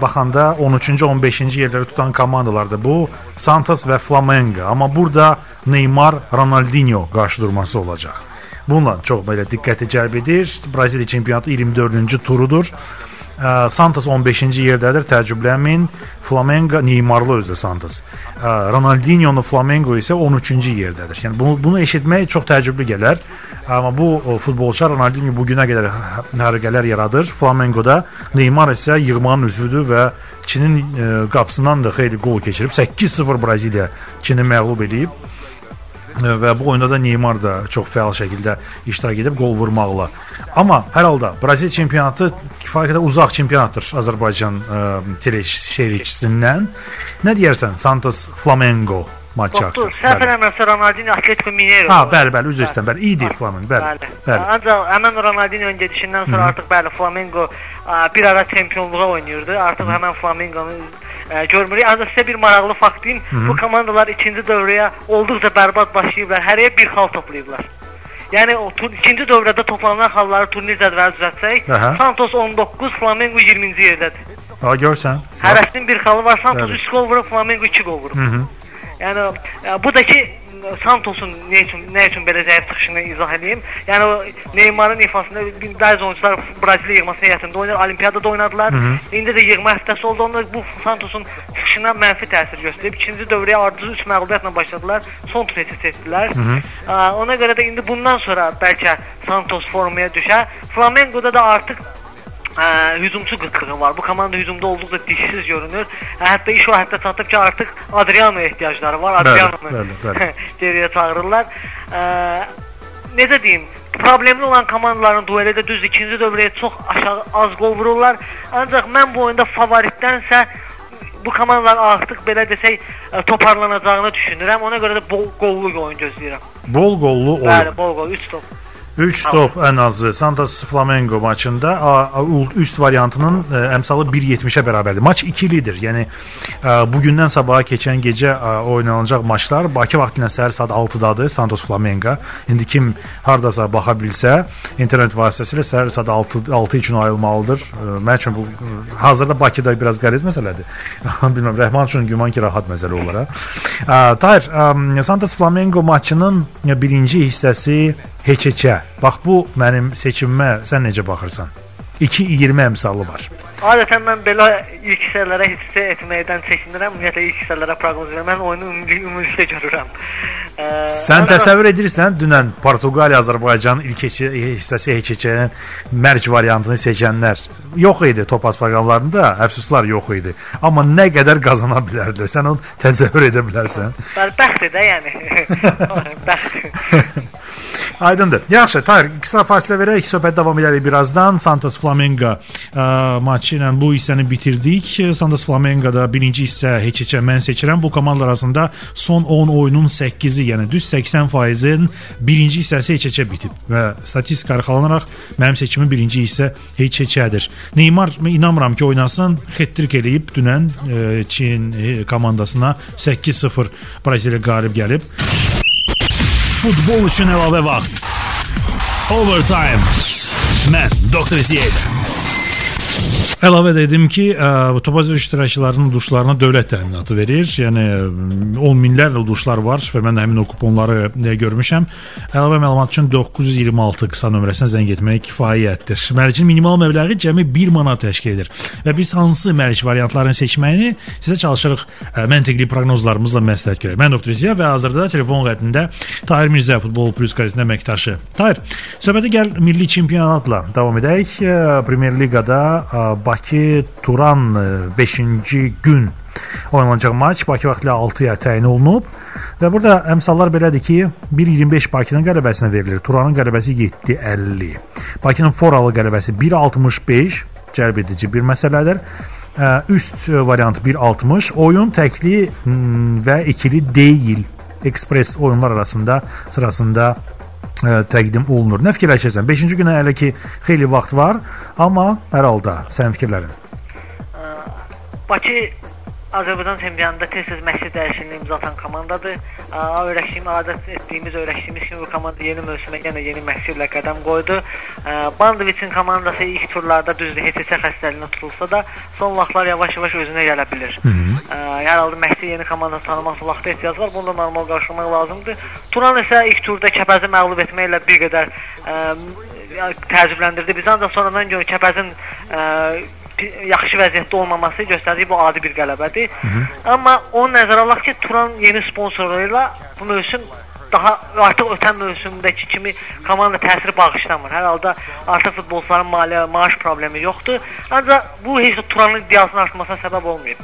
baxanda 13-cü, 15-ci yerləri tutan komandalardır. Bu Santos və Flamengo. Amma burada Neymar, Ronaldinho qarşıdurması olacaq. Bununla çox belə diqqəti cəlb edir. Braziliya çempionatı 24-cü turudur. Ə, Santos 15-ci yerdədir, təəccüblənməyin. Flamengo Neymarlı özü də Santos. Ə, Ronaldinho-nu Flamengo isə 13-cü yerdədir. Yəni bunu bunu eşitmək çox təəccüblü gələr. Amma bu o, futbolçu Ronaldinho bu günə qədər hə- hərəkələr yaradır. Flamengo-da Neymar isə yığmanın üzvüdür və Çinin ə, qapısından da xeyli qol keçirib 8-0 Braziliya Çini məğlub edib və bu oyunda da Neymar da çox fəal şəkildə iştirak edib qol vurmaqla. Amma hər halda Braziliya çempionatı kifayət qədər uzaq çempionatdır Azərbaycan teleseriçisindən. Nə deyərsən Santos Flamengo haqqında? səhv eləmirəmsə Ronaldinho Atletico Mineiro. Ha, bəli, bəli, üzr istəyirəm. Bəli, idi Flamengo, bəli. Bəli. Ancaq həmin Ronaldinho'nun gedişindən sonra artıq bəli Flamengo bir ara çempionluğa oynayırdı. Artıq həmin Flamengo'nu ə, görmürük. Ancaq sizə bir maraqlı fakt deyim. Bu komandalar ikinci dövrəyə olduqca bərbad başlayıblar. Hərəyə bir xal toplayıblar. Yəni o ikinci dövrədə toplanan xalları turnir cədvəli düzəltsək. Santos 19, Flamengo 20-ci yerdədir. Ha, görsən. Hərəsinin bir xalı var. Santos Bəli. 3 gol vurub, Flamengo 2 gol vurub. Hı -hı. Yəni ə, bu da ki ə, Santos'un nə üçün nə üçün belə zəif çıxışını izah edeyim. Yəni o Neymarın ifasında bir- bəzi oyunçular Braziliya yığması heyətində oynayır, Olimpiyadada oynadılar. İndi də yığma həftəsi oldu. Onlar bu Santos'un çıxışına mənfi təsir göstərib. İkinci dövrəyə ardıcıl 3 məğlubiyyətlə başladılar. Son turə keçdilər. Ə, Ona görə də indi bundan sonra bəlkə Santos formaya düşər. Flamengo'da da artıq ə, hücumçu qıtlığı var. Bu komanda hücumda olduqca dişsiz görünür. Hətta iş o həddə çatıb ki, artıq Adriano'ya ehtiyacları var. Bəli, Adriano'nu bəli, bəli. geriyə çağırırlar. Ə, necə deyim, problemli olan komandaların duelidə düz ikinci dövrəyə çox aşağı az qol vururlar. Ancaq mən bu oyunda favoritdənsə bu komandalar artıq belə desək ə, toparlanacağını düşünürəm. Ona görə də bol qollu oyun gözləyirəm. Bol qollu oyun. Bəli, bol qol 3 top. 3 top ən azı Santos Flamengo maçında üst variantının ə, əmsalı 1.70-ə bərabərdir. Maç ikilidir. Yəni ə, bugündən sabaha keçən gecə ə, oynanacaq maçlar Bakı vaxtı ilə səhər saat 6-dadır Santos Flamengo. İndi kim hardasa baxa bilsə, internet vasitəsilə səhər saat 6 6 üçün ayılmalıdır. Ə, Mən üçün bu hazırda Bakıda biraz qəliz məsələdir. Bilmirəm, Rəhman üçün güman ki, rahat məsələ Tahir, ə, Santos Flamengo maçının birinci hissəsi heç-heçə. Bax bu mənim seçimimə sən necə baxırsan? 2-20 əmsalı var. Adətən mən belə ilk hissələrə hissə etməkdən çəkinirəm. Ümumiyyətlə ilk hissələrə proqnoz verməm. Mən oyunu ümumi ümumilikdə görürəm. Ə, Sən təsəvvür edirsən dünən Portuqaliya Azərbaycan ilk heçə- hissəsi heç-heçənin mərc variantını seçənlər yox idi Topaz proqramlarında, əfsuslar yox idi. Amma nə qədər qazana bilərdilər? Sən onu təsəvvür edə bilərsən? Bəli, bəxtdir də yəni. bəxt. Aydındır. Yaxşı, Tahir, qısa fasilə verərək söhbət davam edərik birazdan. Santos Flamengo ə, maçı ilə bu hissəni bitirdik. Santos Flamengoda birinci hissə heç-heçə mən seçirəm. Bu komandalar arasında son 10 oyunun 8-i, yəni düz 80%-in birinci hissəsi heç-heçə bitib və statistika arxalanaraq mənim seçimim birinci hissə heç-heçədir. Neymar inanmıram ki, oynasın. Hat-trick eləyib dünən ə, Çin ə, komandasına 8-0 Braziliya qalib gəlib. Futbol üçün əlavə vaxt. Overtime. Mən Doktor Ziyədə. Əlavə də edim ki, ə, Topaz iştirakçılarının uduşlarına dövlət təminatı verir. Yəni 10 minlərlə uduşlar var və mən həmin o kuponları ə, görmüşəm. Əlavə məlumat üçün 926 qısa nömrəsinə zəng etmək kifayətdir. Mərcin minimal məbləği cəmi 1 manat təşkil edir və biz hansı mərc variantlarını seçməyini sizə çalışırıq ə, məntiqli proqnozlarımızla məsləhət görək. Mən Doktor Ziya və hazırda telefon xəttində Tahir Mirzə Futbol Plus qəzetinin əməkdaşı. Tahir, söhbətə gəl milli çempionatla davam edək. Ə, Premyer Liqada ə, Bakı Turan 5-ci gün oynanacaq maç Bakı vaxtı ilə 6-ya təyin olunub. Və burada əmsallar belədir ki, 1.25 Bakının qələbəsinə verilir. Turanın qələbəsi 7.50. Bakının Foralı qələbəsi 1.65 cəlb edici bir məsələdir. Ə, Üst variant 1.60. Oyun təkli və ikili deyil. Ekspres oyunlar arasında sırasında təqdim olunur. Nə fikirləşirsən? 5-ci günə hələ ki xeyli vaxt var, amma hər halda sənin fikirlərin. Bakı Azərbaycan çempionatında tez-tez məşqçi dəyişikliyi imza atan komandadır. Aa, Öyrəşdiyimiz, adət etdiyimiz, öyrəşdiyimiz kimi bu komanda yeni mövsümə yenə yeni məşqçi ilə qədəm qoydu. Bandoviçin komandası ilk turlarda düzdür HTS xəstəliyinə tutulsa da, son vaxtlar yavaş-yavaş özünə gələ Hər halda məşqçi yeni komanda tanımaq vaxtı ehtiyac var. Bunu da normal qarşılamaq lazımdır. Turan isə ilk turda Kəbəzi məğlub etməklə bir qədər ə, təəccübləndirdi bizi. Ancaq sonradan görə Kəbəzin ə, yaxşı vəziyyətdə olmaması göstərdiyi bu adi bir qələbədir. Amma onu nəzərə alaq ki, Turan yeni sponsoru ilə bu mövsüm daha artıq ötən mövsümdəki kimi komanda təsiri bağışlamır. Hər halda artıq futbolçuların maliyyə maaş problemi yoxdur. Ancaq bu heç də Turanın iddiasının artmasına səbəb olmayıb.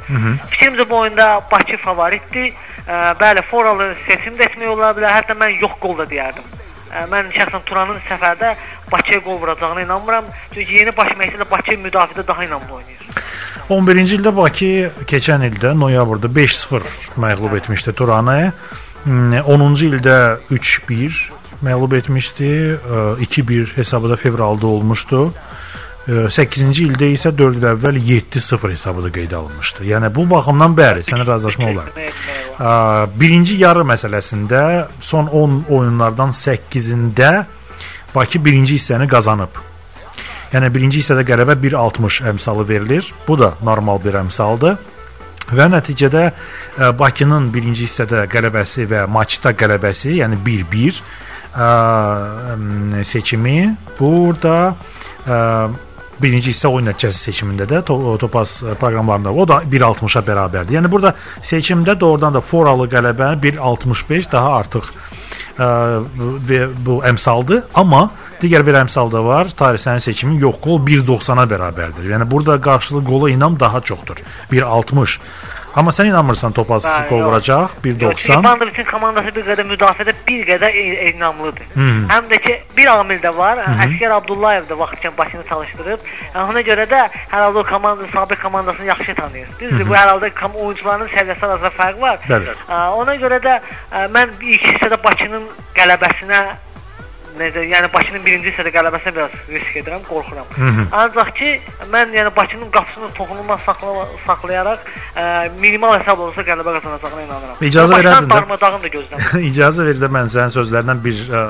Fikrimcə bu oyunda Bakı favoritdir. Ə, bəli, Foralı seçim də etmək ola bilər. Hətta mən yox qol da deyərdim. Mən şəxsən Turanın səfərdə Bakıya qol vuracağına inanmıram. Çünki yeni baş məşqçi də Bakı müdafiədə daha inamlı oynayır. 11-ci ildə Bakı keçən ildə noyabrda 5-0 məğlub etmişdi Turanı. Hmm, 10-cu ildə 3-1 məğlub etmişdi. Ə, 2-1 hesabı da fevralda olmuşdu. Ə, 8-ci ildə isə 4 il əvvəl 7-0 hesabı da qeydə alınmışdı. Yəni bu baxımdan bəli, sənə razılaşma olar. Birinci yarı məsələsində son 10 oyunlardan 8-də Bakı birinci hissəni qazanıb. Yəni birinci hissədə qələbə 1.60 əmsalı verilir. Bu da normal bir əmsaldır. Və nəticədə ə, Bakının birinci hissədə qələbəsi və maçda qələbəsi, yəni 1-1 ə, əm, seçimi burada ə, birinci hissə oyun nəticəsi seçimində də to Topaz ə, proqramlarında o da 1.60-a bərabərdir. Yəni burada seçimdə doğrudan da Foralı qələbə 1.65 daha artıq ə, və bu əmsaldır, amma Digər bir əmsal da var. Tarix sənin seçimin yox qol 1.90-a bərabərdir. Yəni burada qarşılıq qola inam daha çoxdur. 1.60. Amma sən inanmırsan top az Bəli, qol vuracaq. Yox, 1.90. İvandoviçin komandası bir qədər müdafiədə bir qədər e- inamlıdır. Hı. Həm də ki bir amil də var. Əskər Abdullayev də vaxtkən başını çalışdırıb. Yəni ona görə də hər halda o komanda sabiq komandasını yaxşı tanıyır. Düzdür, bu hər halda oyunçuların səviyyəsi arasında fərq var. Bəli. Ona görə də mən ilk hissədə Bakının qələbəsinə necə, yəni Bakının birinci hissədə qələbəsinə biraz risk edirəm, qorxuram. hı. Ancaq ki, mən yəni Bakının qapısını toxunulmaz saxlama, saxlayaraq ə, minimal hesab olsa qələbə qazanacağına inanıram. İcazə verərdin darmadağın da gözləmirəm. İcazə ver də mən sənin sözlərindən bir ə,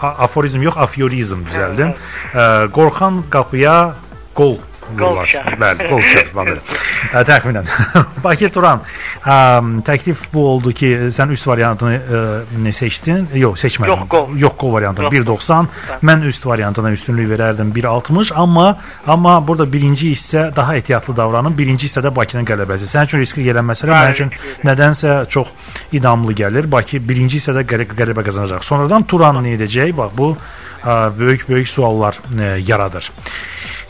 a- aforizm yox, afiorizm düzəldim. Ə, Qorxan qapıya qol Düşər. Bəli, qol düşər. Bəli. Təxminən. Bakı Turan, ə, təklif bu oldu ki, sən üst variantını ə, seçdin? Yox, seçmədin. Yox, qol. Yox, qol variantını Yox. 1.90. Mən üst variantına üstünlük verərdim 1.60, amma amma burada birinci hissə daha ehtiyatlı davranın. Birinci hissədə Bakının qələbəsi. Sənin üçün riskli gələn məsələ mənim üçün nədənsə çox idamlı gəlir. Bakı birinci hissədə qələ- qələbə qazanacaq. Sonradan Turan nə edəcək? Bax bu ə, böyük böyük suallar ə, yaradır.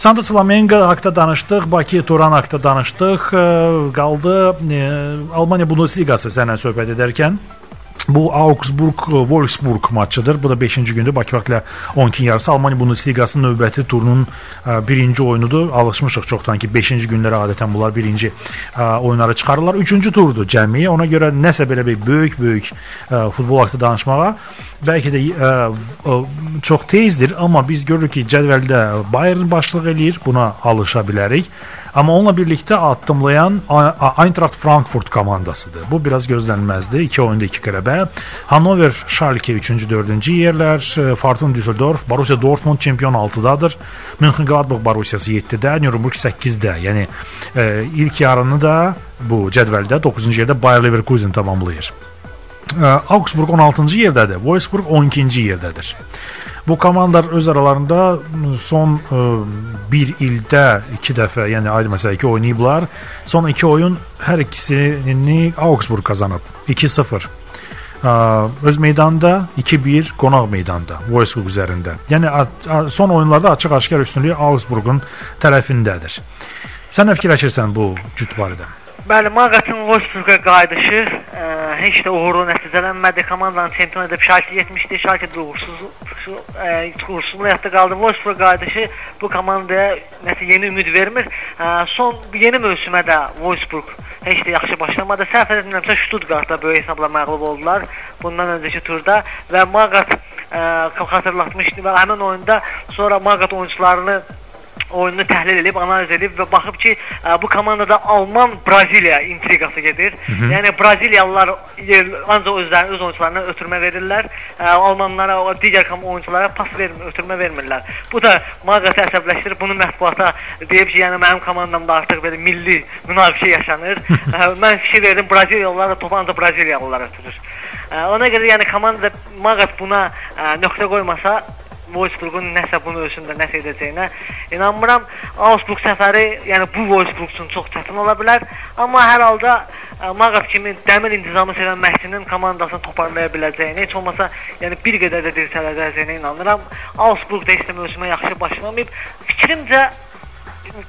Santos Flamengo haqqında danışdıq, Bakı Turan haqqında danışdıq. Qaldı Almaniya Bundesliqası sənlə söhbət edərkən Bu Augsburg Wolfsburg maçıdır. Bu da 5-ci gündür. Bakı vaxtla 12-nin yarısı Almaniya Bundesliqasının növbəti turunun ə, birinci oyunudur. Alışmışıq çoxdan ki 5-ci günlərə adətən bunlar birinci ə, oyunları çıxarırlar. 3-cü turdur cəmi. Ona görə nəsə belə bir böyük-böyük futbol haqqında danışmağa bəlkə də ə, ə, çox tezdir, amma biz görürük ki, cədvəldə Bayern başlıq eləyir. Buna alışa bilərik. Amma onunla birlikdə addımlayan Eintracht Frankfurt komandasıdır. Bu biraz gözlənilməzdi. 2 oyunda 2 qələbə. Hannover Schalke 3-cü, 4-cü yerlər, Fortuna Düsseldorf, Borussia Dortmund çempion 6-dadır. Mönchengladbach Borussiası 7-də, Nürnberg 8-də. Yəni e, ilk yarını da bu cədvəldə 9-cu yerdə Bayer Leverkusen tamamlayır. Augsburg 16-cı yerdədir, Wolfsburg 12-ci yerdədir. Bu komandalar öz aralarında son ə, bir ildə 2 dəfə, yəni ayrı məsələ ki, oynayıblar. Son 2 oyun hər ikisini Augsburg qazanıb. 2-0. Ə, öz meydanında 2-1 qonaq meydanda Wolfsburg üzərində. Yəni son oyunlarda açıq-aşkar üstünlük Augsburgun tərəfindədir. Sən nə fikirləşirsən bu cüt barədə? Bəli, Maqatın Wolfsburga qayıdışı ə, heç də uğurlu nəticələnmədi. Komandanın çempion edib Schalke 70-də Schalke də uğursuz şu, ə, uğursuzluq həyatda qaldı. Wolfsburg qayıdışı bu komandaya nəsə yeni ümid vermir. Ə, son yeni mövsümə də Wolfsburg heç də yaxşı başlamadı. Səhv etmirəmsə Stuttgartda böyük hesabla məğlub oldular bundan öncəki turda və Maqat ə, xatırlatmışdı və həmin oyunda sonra Maqat oyunçularını oyununu təhlil edib, analiz edib və baxıb ki, ə, bu komandada Alman Braziliya intriqası gedir. Yəni Braziliyalılar yer, ancaq özlərini öz oyunçularına ötürmə verirlər. Ə, Almanlara, o digər kom oyunçulara pas vermir, ötürmə vermirlər. Bu da Maqatı əsəbləşdirir. Bunu mətbuata deyib ki, yəni mənim komandamda artıq belə milli münaqişə yaşanır. Ə, mən fikir verdim Braziliyalılar da topu ancaq Braziliyalılar ötürür. Ə, Ona görə yəni komandada Maqat buna ə, nöqtə qoymasa Wolfsburgun nəsə bunu özündə nəsə edəcəyinə inanmıram. Augsburg səfəri, yəni bu Wolfsburg üçün çox çətin ola bilər, amma hər halda ə, Maqat kimi dəmir intizamı sevən məşqçinin komandasını toparlaya biləcəyini, heç olmasa yəni bir qədər də dirsələcəyinə inanıram. Augsburg da də mövsümə yaxşı başlamayıb. Fikrimcə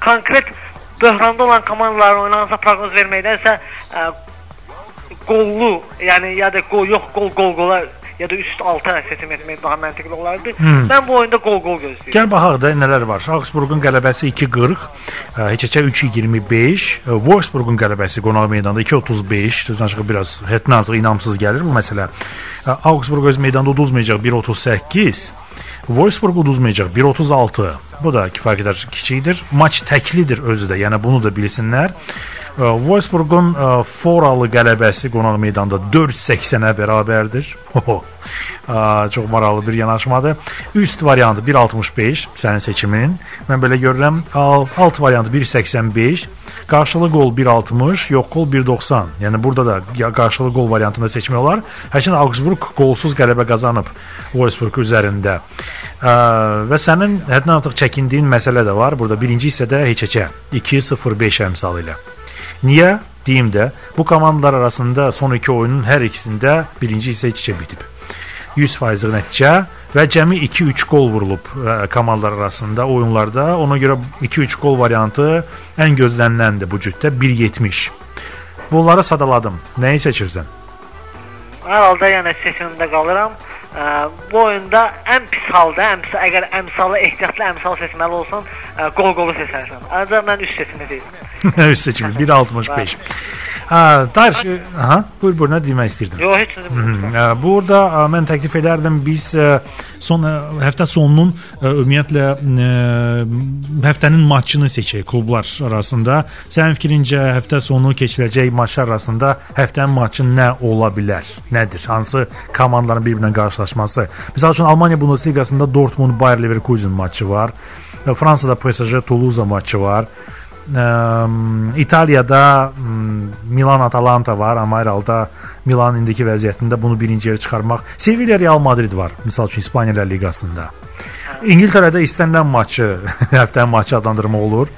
konkret böhranda olan komandaların oynansa proqnoz verməkdənsə ə, qollu, yəni ya da qol yox, qol qol qola ya da üst altı seçim etmək daha məntiqli olardı. Hmm. Mən bu oyunda qol qol gözləyirəm. Gəl baxaq da nələr var. Augsburgun qələbəsi 2-40, ə, heç-heçə 3-25, ə, Wolfsburgun qələbəsi qonaq meydanda 2-35, sözdən çıxıb biraz həddən artıq inamsız gəlir bu məsələ. Ə, Augsburg öz meydanda uduzmayacaq 1-38. Wolfsburg uduzmayacaq 1-36. Bu da kifayət qədər kiçikdir. Maç təklidir özü də, yəni bunu da bilsinlər. Wolfsburgun ə, Foralı qələbəsi qonaq meydanda 4-80-ə bərabərdir. Çox maraqlı bir yanaşmadır. Üst variantı 1.65 sənin seçimin. Mən belə görürəm. Al- Alt variantı 1.85. Qarşılı qol 1.60, yox qol 1.90. Yəni burada da qarşılı qol variantında seçmək olar. Həkin Augsburg qolsuz qələbə qazanıb Wolfsburg üzərində. Və sənin həddən artıq çəkindiyin məsələ də var. Burada birinci hissədə heç-heçə 2-0-5 əmsalı ilə. Niyə? Deyim də, bu komandalar arasında son iki oyunun hər ikisində birinci hissə iç-içə bitib. 100%lik nəticə və cəmi 2-3 qol vurulub ə, komandalar arasında oyunlarda. Ona görə 2-3 qol variantı ən gözləniləndir bu cütdə 1.70. Bunları sadaladım. Nəyi seçirsən? Hər halda yəni seçimimdə qalıram. Ə, bu oyunda ən pis halda, ən pis, əgər əmsalı ehtiyatlı əmsal seçməli olsan, ə, qol qolu seçərsən. Ancaq mən üst seçimi deyirəm. Üst seçimi 1.65. Ha, Tahir, ə, aha, buyur buyur nə demək istəyirdin? Yox, heç nə Burada ə, mən təklif edərdim biz ə, son ə, həftə sonunun ə, ümumiyyətlə ə, həftənin maçını seçək klublar arasında. Sənin fikrincə həftə sonu keçiriləcək maçlar arasında həftənin maçı nə ola bilər? Nədir? Hansı komandaların bir-birinə qarşılaşması? Məsəl üçün Almaniya Bundesliqasında Dortmund Bayer Leverkusen maçı var. Fransada PSG Toulouse maçı var. Ə, İtaliyada m, Milan Atalanta var, amma hər halda Milan indiki vəziyyətində bunu birinci yerə çıxarmaq. Sevilla Real Madrid var, məsəl üçün İspaniya Liqasında. İngiltərədə istənilən maçı, həftənin maçı adlandırma olur.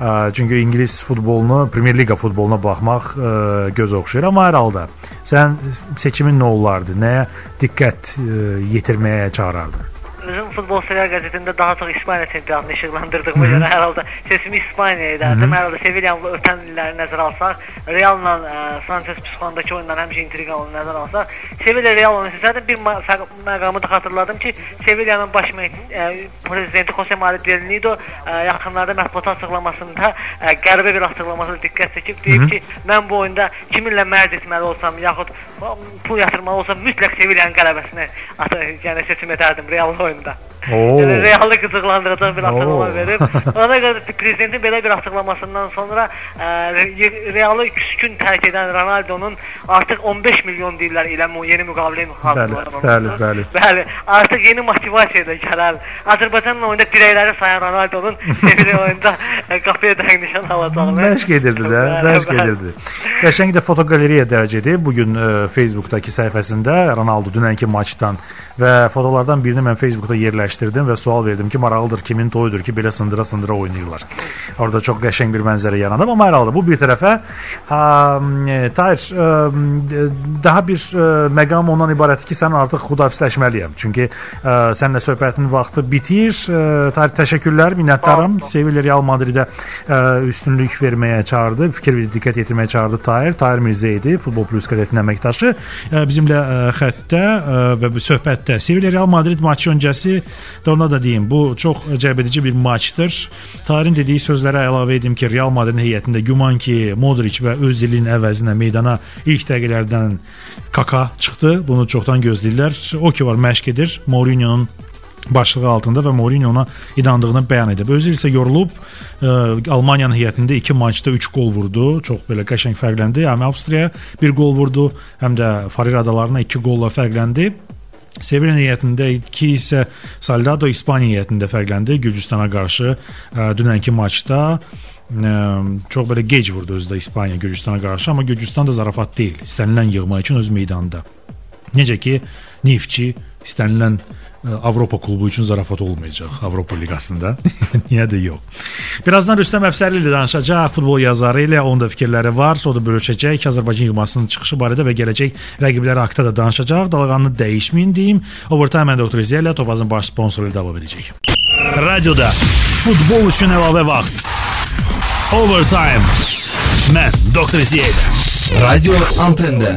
Ə, Çünki ingilis futbolunu, Premyer Liqa futboluna baxmaq ə, göz oxşayır, amma hər halda sən seçimin nə olardı? Nəyə diqqət ə, yetirməyə çağırardın? Bizim futbol sever qəzetində daha çox İspaniya çempionatını işıqlandırdığıma görə hər halda sesimi İspaniyaya edərdim. Hər halda Sevillanın ötən illəri nəzərə alsaq, Realla ə, Sanchez Pizjuandakı oyundan həmişə intriqanı nəzərə alsaq, Sevilla Real oyunu seçərdim. Bir məqamı da xatırladım ki, Sevillanın baş ə, prezidenti Jose Maria Del Nido ə, yaxınlarda mətbuat açıqlamasında ə, qəribə bir açıqlamasına diqqət çəkib deyib ki, mən bu oyunda kiminlə mərc etməli olsam, yaxud pul yatırmalı olsam mütləq Sevillanın qələbəsinə atı, yəni seçim edərdim Real 감사합니다. Oo. Yəni realı qıcıqlandıracaq bir açıqlama Oo. verib. Ona görə prezidentin belə bir açıqlamasından sonra Re- Realı küskün tərk edən Ronaldo'nun artıq 15 milyon deyirlər ilə yeni müqavilə hazırlanır. bəli, bəli. Bəli, artıq yeni motivasiya da gələr. Azərbaycanla oyunda dirəkləri sayan Ronaldo'nun Sevilla oyunda ə, qapıya dəqiq nişan alacağını. Məşq edirdi də, məşq edirdi. Qəşəng də fotoqaleriya dərəcədir. Bu gün ə, Facebookdakı səhifəsində Ronaldo dünənki maçdan və fotolardan birini mən Facebookda yerləşdirdim və sual verdim ki, maraqlıdır kimin toyudur ki, belə sındıra-sındıra oynayırlar. Orada çox qəşəng bir mənzərə yaranıb, amma hər halda bu bir tərəfə ha, e, Tahir ə, e, daha bir ə, məqam ondan ibarətdir ki, sən artıq xudafisləşməliyəm. Çünki ə, səninlə söhbətin vaxtı bitir. Ə, Tahir təşəkkürlər, minnətdaram. Sevilla Real Madridə ə, üstünlük verməyə çağırdı, fikir və diqqət yetirməyə çağırdı Tahir. Tahir Mirzə idi, Futbol Plus qəzetinin əməkdaşı. Ə, Bizimlə ə, xəttdə ə, və bu söhbətdə Sevilla Real Madrid maçı öncəsi də ona da deyim, bu çox cəlbedici bir maçdır. Tahirin dediyi sözlərə əlavə edim ki, Real Madridin heyətində güman ki, Modric və Özilin əvəzinə meydana ilk dəqiqələrdən Kaka çıxdı. Bunu çoxdan gözləyirlər. O ki var məşq edir. Mourinho'nun başlığı altında və Mourinho ona inandığını bəyan edib. Özü isə yorulub ə, Almaniyanın heyətində 2 maçda 3 gol vurdu. Çox belə qəşəng fərqləndi. Həm Avstriyaya 1 gol vurdu, həm də Farer adalarına 2 golla fərqləndi. Sevilla heyətində 2 isə Soldado İspaniya heyətində fərqləndi Gürcüstana qarşı ə, dünənki maçda ə, çox belə gec vurdu özü də İspaniya Gürcüstana qarşı, amma Gürcüstan da zarafat deyil. İstənilən yığma üçün öz meydanında. Necə ki, Neftçi istənilən Avropa klubu üçün zarafat olmayacaq Avropa liqasında. Niyə də yox. Birazdan Rüstəm Əfsərli ilə danışacaq. Futbol yazarı ilə onun da fikirləri var. O da bölüşəcək Azərbaycan yığmasının çıxışı barədə və gələcək rəqibləri haqqında da danışacaq. Dalğanını dəyişməyin deyim. Overtime Dr. Ziyələ Topazın baş sponsoru ilə davam edəcək. Radioda futbol üçün əlavə vaxt. Overtime. Mən Dr. Ziyələ. Radio Antende.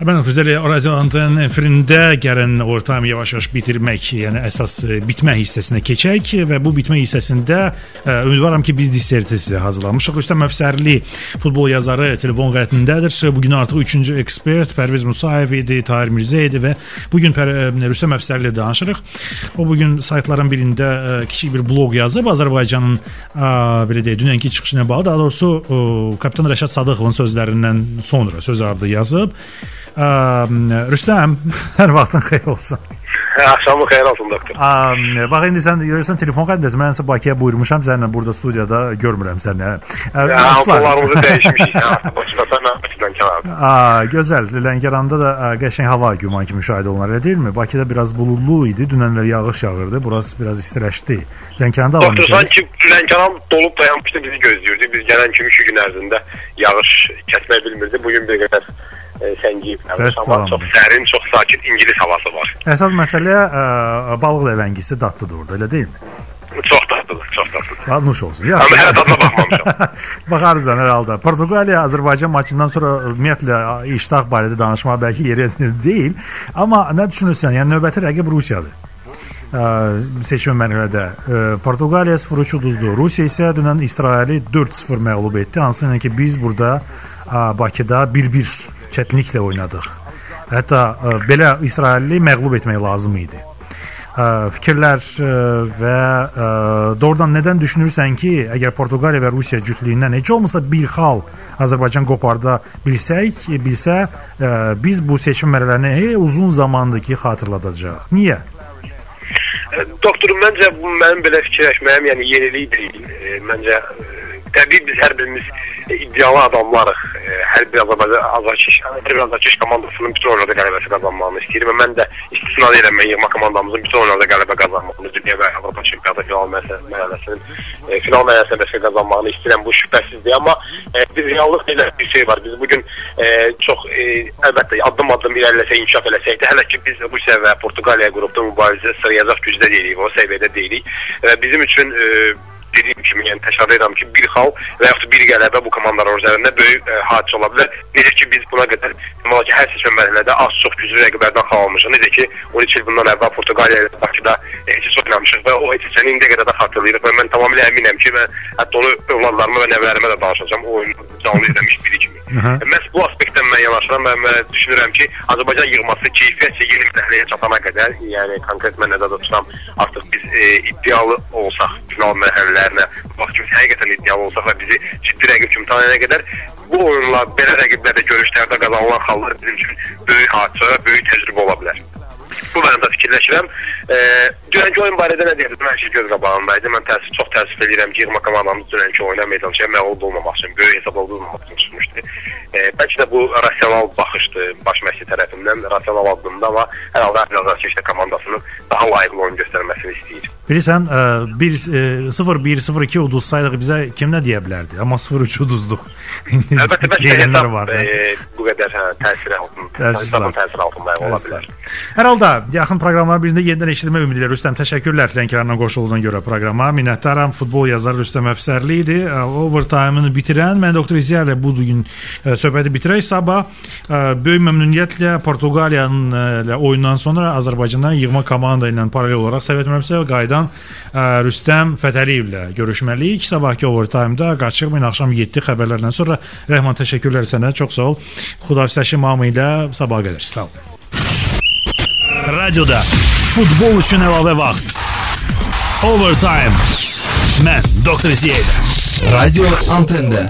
Mən Füzəli radio anten efirində gələn ortam yavaş-yavaş bitirmək, yəni əsas e, bitmə hissəsinə keçək və bu bitmə hissəsində ə, ümidvaram ki, biz dissertasiya hazırlamışıq. Rüstəm Əfsərli futbol yazarı telefon xəttindədir. Bu gün artıq 3-cü ekspert Pərviz Musayev idi, Tahir Mirzə idi və bu gün Rüstəm Əfsərli ilə danışırıq. O bu gün saytların birində ə, kiçik bir bloq yazıb Azərbaycanın ə, belə deyək, dünənki çıxışı ilə bağlı, daha doğrusu ə, kapitan Rəşad Sadıqovun sözlərindən sonra söz ardı yazıb. Ə, Rüstəm, hər vaxtın xeyir olsun. Axşamın xeyir olsun doktor. Ə, bax indi sən görürsən telefon xəttindəsən. Mən sən Bakıya buyurmuşam səninlə burada studiyada görmürəm səni. Ə, Ya, dostlar, Pullarımızı dəyişmişik. Artıq başlasan Bakıdan kənarda. Aa, gözəl. Lənkəranda da qəşəng hava güman ki müşahidə olunur, elə deyilmi? Bakıda biraz buludlu idi, dünənlər yağış yağırdı. Burası biraz istiləşdi. Lənkəranda hava Doktor sanki Lənkəran dolub dayanmışdı bizi gözləyirdi. Biz gələn kimi 2 gün ərzində yağış kəsmək bilmirdi. Bugün bir qədər səngiyib. Amma salam. çox sərin, çox sakit İngilis havası var. Əsas məsələ ə, balıq ləvəngisi dadlıdır orada, elə deyilmi? Çox dadlıdır, çox dadlıdır. Ha, nuş olsun. Amma Yaxşı. hələ dadına baxmamışam. Baxarız da hər halda. Portuqaliya Azərbaycan maçından sonra ümumiyyətlə iştah barədə danışmaq bəlkə yeri deyil, amma nə düşünürsən? Yəni növbəti rəqib Rusiyadır. Ə, seçmə mərhələdə ə, Portuqaliya 0-3 uduzdu. Rusiya isə dünən İsraili 4-0 məğlub etdi. Hansı ilə ki biz burada ə, Bakıda 1-1 çətinliklə oynadıq. Hətta ə, belə İsraili məğlub etmək lazım idi. Ə, fikirlər ə, və ə, doğrudan nədən düşünürsən ki, əgər Portuqaliya və Rusiya cütlüyündən heç olmasa bir xal Azərbaycan qoparda bilsək, bilsə ə, biz bu seçim mərhələlərini hey, uzun zamandır ki xatırladacağıq. Niyə? Doktorum məncə bu mənim belə fikirləşməyim, yəni yenilik deyil. E, məncə e, təbii biz hər birimiz e, iddialı adamlarıq. E, hər bir Azərbaycan Azərkeş, hər bir Azərkeş komandasının bütün oyunlarda qələbəsi qazanmağını istəyir və mən də istisna edirəm mən yığma komandamızın bütün oyunlarda qələbə qazanmağını, dünya və Avropa çempionatı final mərhələsinin e, final mərhələsində bəs qazanmağını istəyirəm. Bu şübhəsizdir, amma e, bir reallıq belə bir şey var. Biz bu gün e, çox e, əlbəttə addım-addım irəliləsək, inkişaf eləsək də hələ ki biz Rusiya və Portuqaliya qrupda mübarizə sırayacaq gücdə deyilik, o səviyyədə deyilik. Və bizim üçün e, dediyim kimi, yəni təşəkkür edirəm ki, bir xal və yaxud bir qələbə bu komandalar üzərində böyük ə, hadisə ola bilər. Necə ki biz buna qədər deməli ki, hər seçmə mərhələdə az çox güclü rəqiblərdən xal almışıq. Necə ki 13 il bundan əvvəl Portuqaliya ilə Bakıda e, heç oynamışıq və o keçəni indiyə qədər də xatırlayırıq və mən tamamilə əminəm ki, və hətta onu övladlarıma və nəvələrimə də danışacağam. O oyunu canlı izləmiş biri kimi. Aha. Məhz bu aspektdən mən yanaşıram və mən düşünürəm ki, Azərbaycan yığması keyfiyyətcə yeni mərhələyə çatana qədər, yəni konkret mən nəzərdə tuturam, artıq biz e, iddialı olsaq final mərhələlərinə, bax ki, biz həqiqətən iddialı olsaq və bizi ciddi rəqib kimi tanıyana qədər bu oyunlar belə rəqiblərdə görüşlərdə qazanılan xallar bizim üçün böyük və böyük təcrübə ola bilər. Bu mənada fikirləşirəm. E, dünənki oyun barədə nə deyirəm? Hər şey göz qabağındaydı. Mən təəssüf çox təəssüf edirəm ki, yığma komandamız dünənki oyuna meydançaya məğlub olmamaq üçün, böyük hesab olmamaq üçün çıxmışdı. E, bəlkə də bu rasional baxışdır baş məşqçi tərəfindən, rasional addımda, amma hər halda Azərbaycan işte komandasının daha layiqli oyun göstərməsini istəyir. Bilirsən, ə, 1 0-1 0-2 uduzsaydıq bizə kim nə deyə bilərdi? Amma 0-3 uduzduq. Əlbəttə bəlkə var. e, bu qədər hə, təsir altında. təsir altında ola bilər. Hər halda yaxın proqramların birində yenidən eşitmək ümidi ilə Rüstəm təşəkkürlər Lənkərandan qoşulduğuna görə proqrama. Minnətdaram. Futbol yazarı Rüstəm Əfsərli idi. Ə, Overtime-ını bitirən mən doktor İziya ilə bu gün ə, söhbəti bitirək. Sabah ə, böyük məmnuniyyətlə Portuqaliyanın ilə oyundan sonra Azərbaycandan yığma komanda ilə paralel olaraq Sovet Məmsə qayıdan Rüstəm Fətəliyevlə görüşməliyik. Sabahki Overtime-da qaçıq mən axşam 7 xəbərlərdən sonra Rəhman təşəkkürlər sənə. Çox sağ ol. Xudafisəşi mamı ilə sabah qədər. Sağ ol. Radioda futbol üçün əlavə vaxt. Overtime. Mən Doktor Ziyədə. Radio Antende.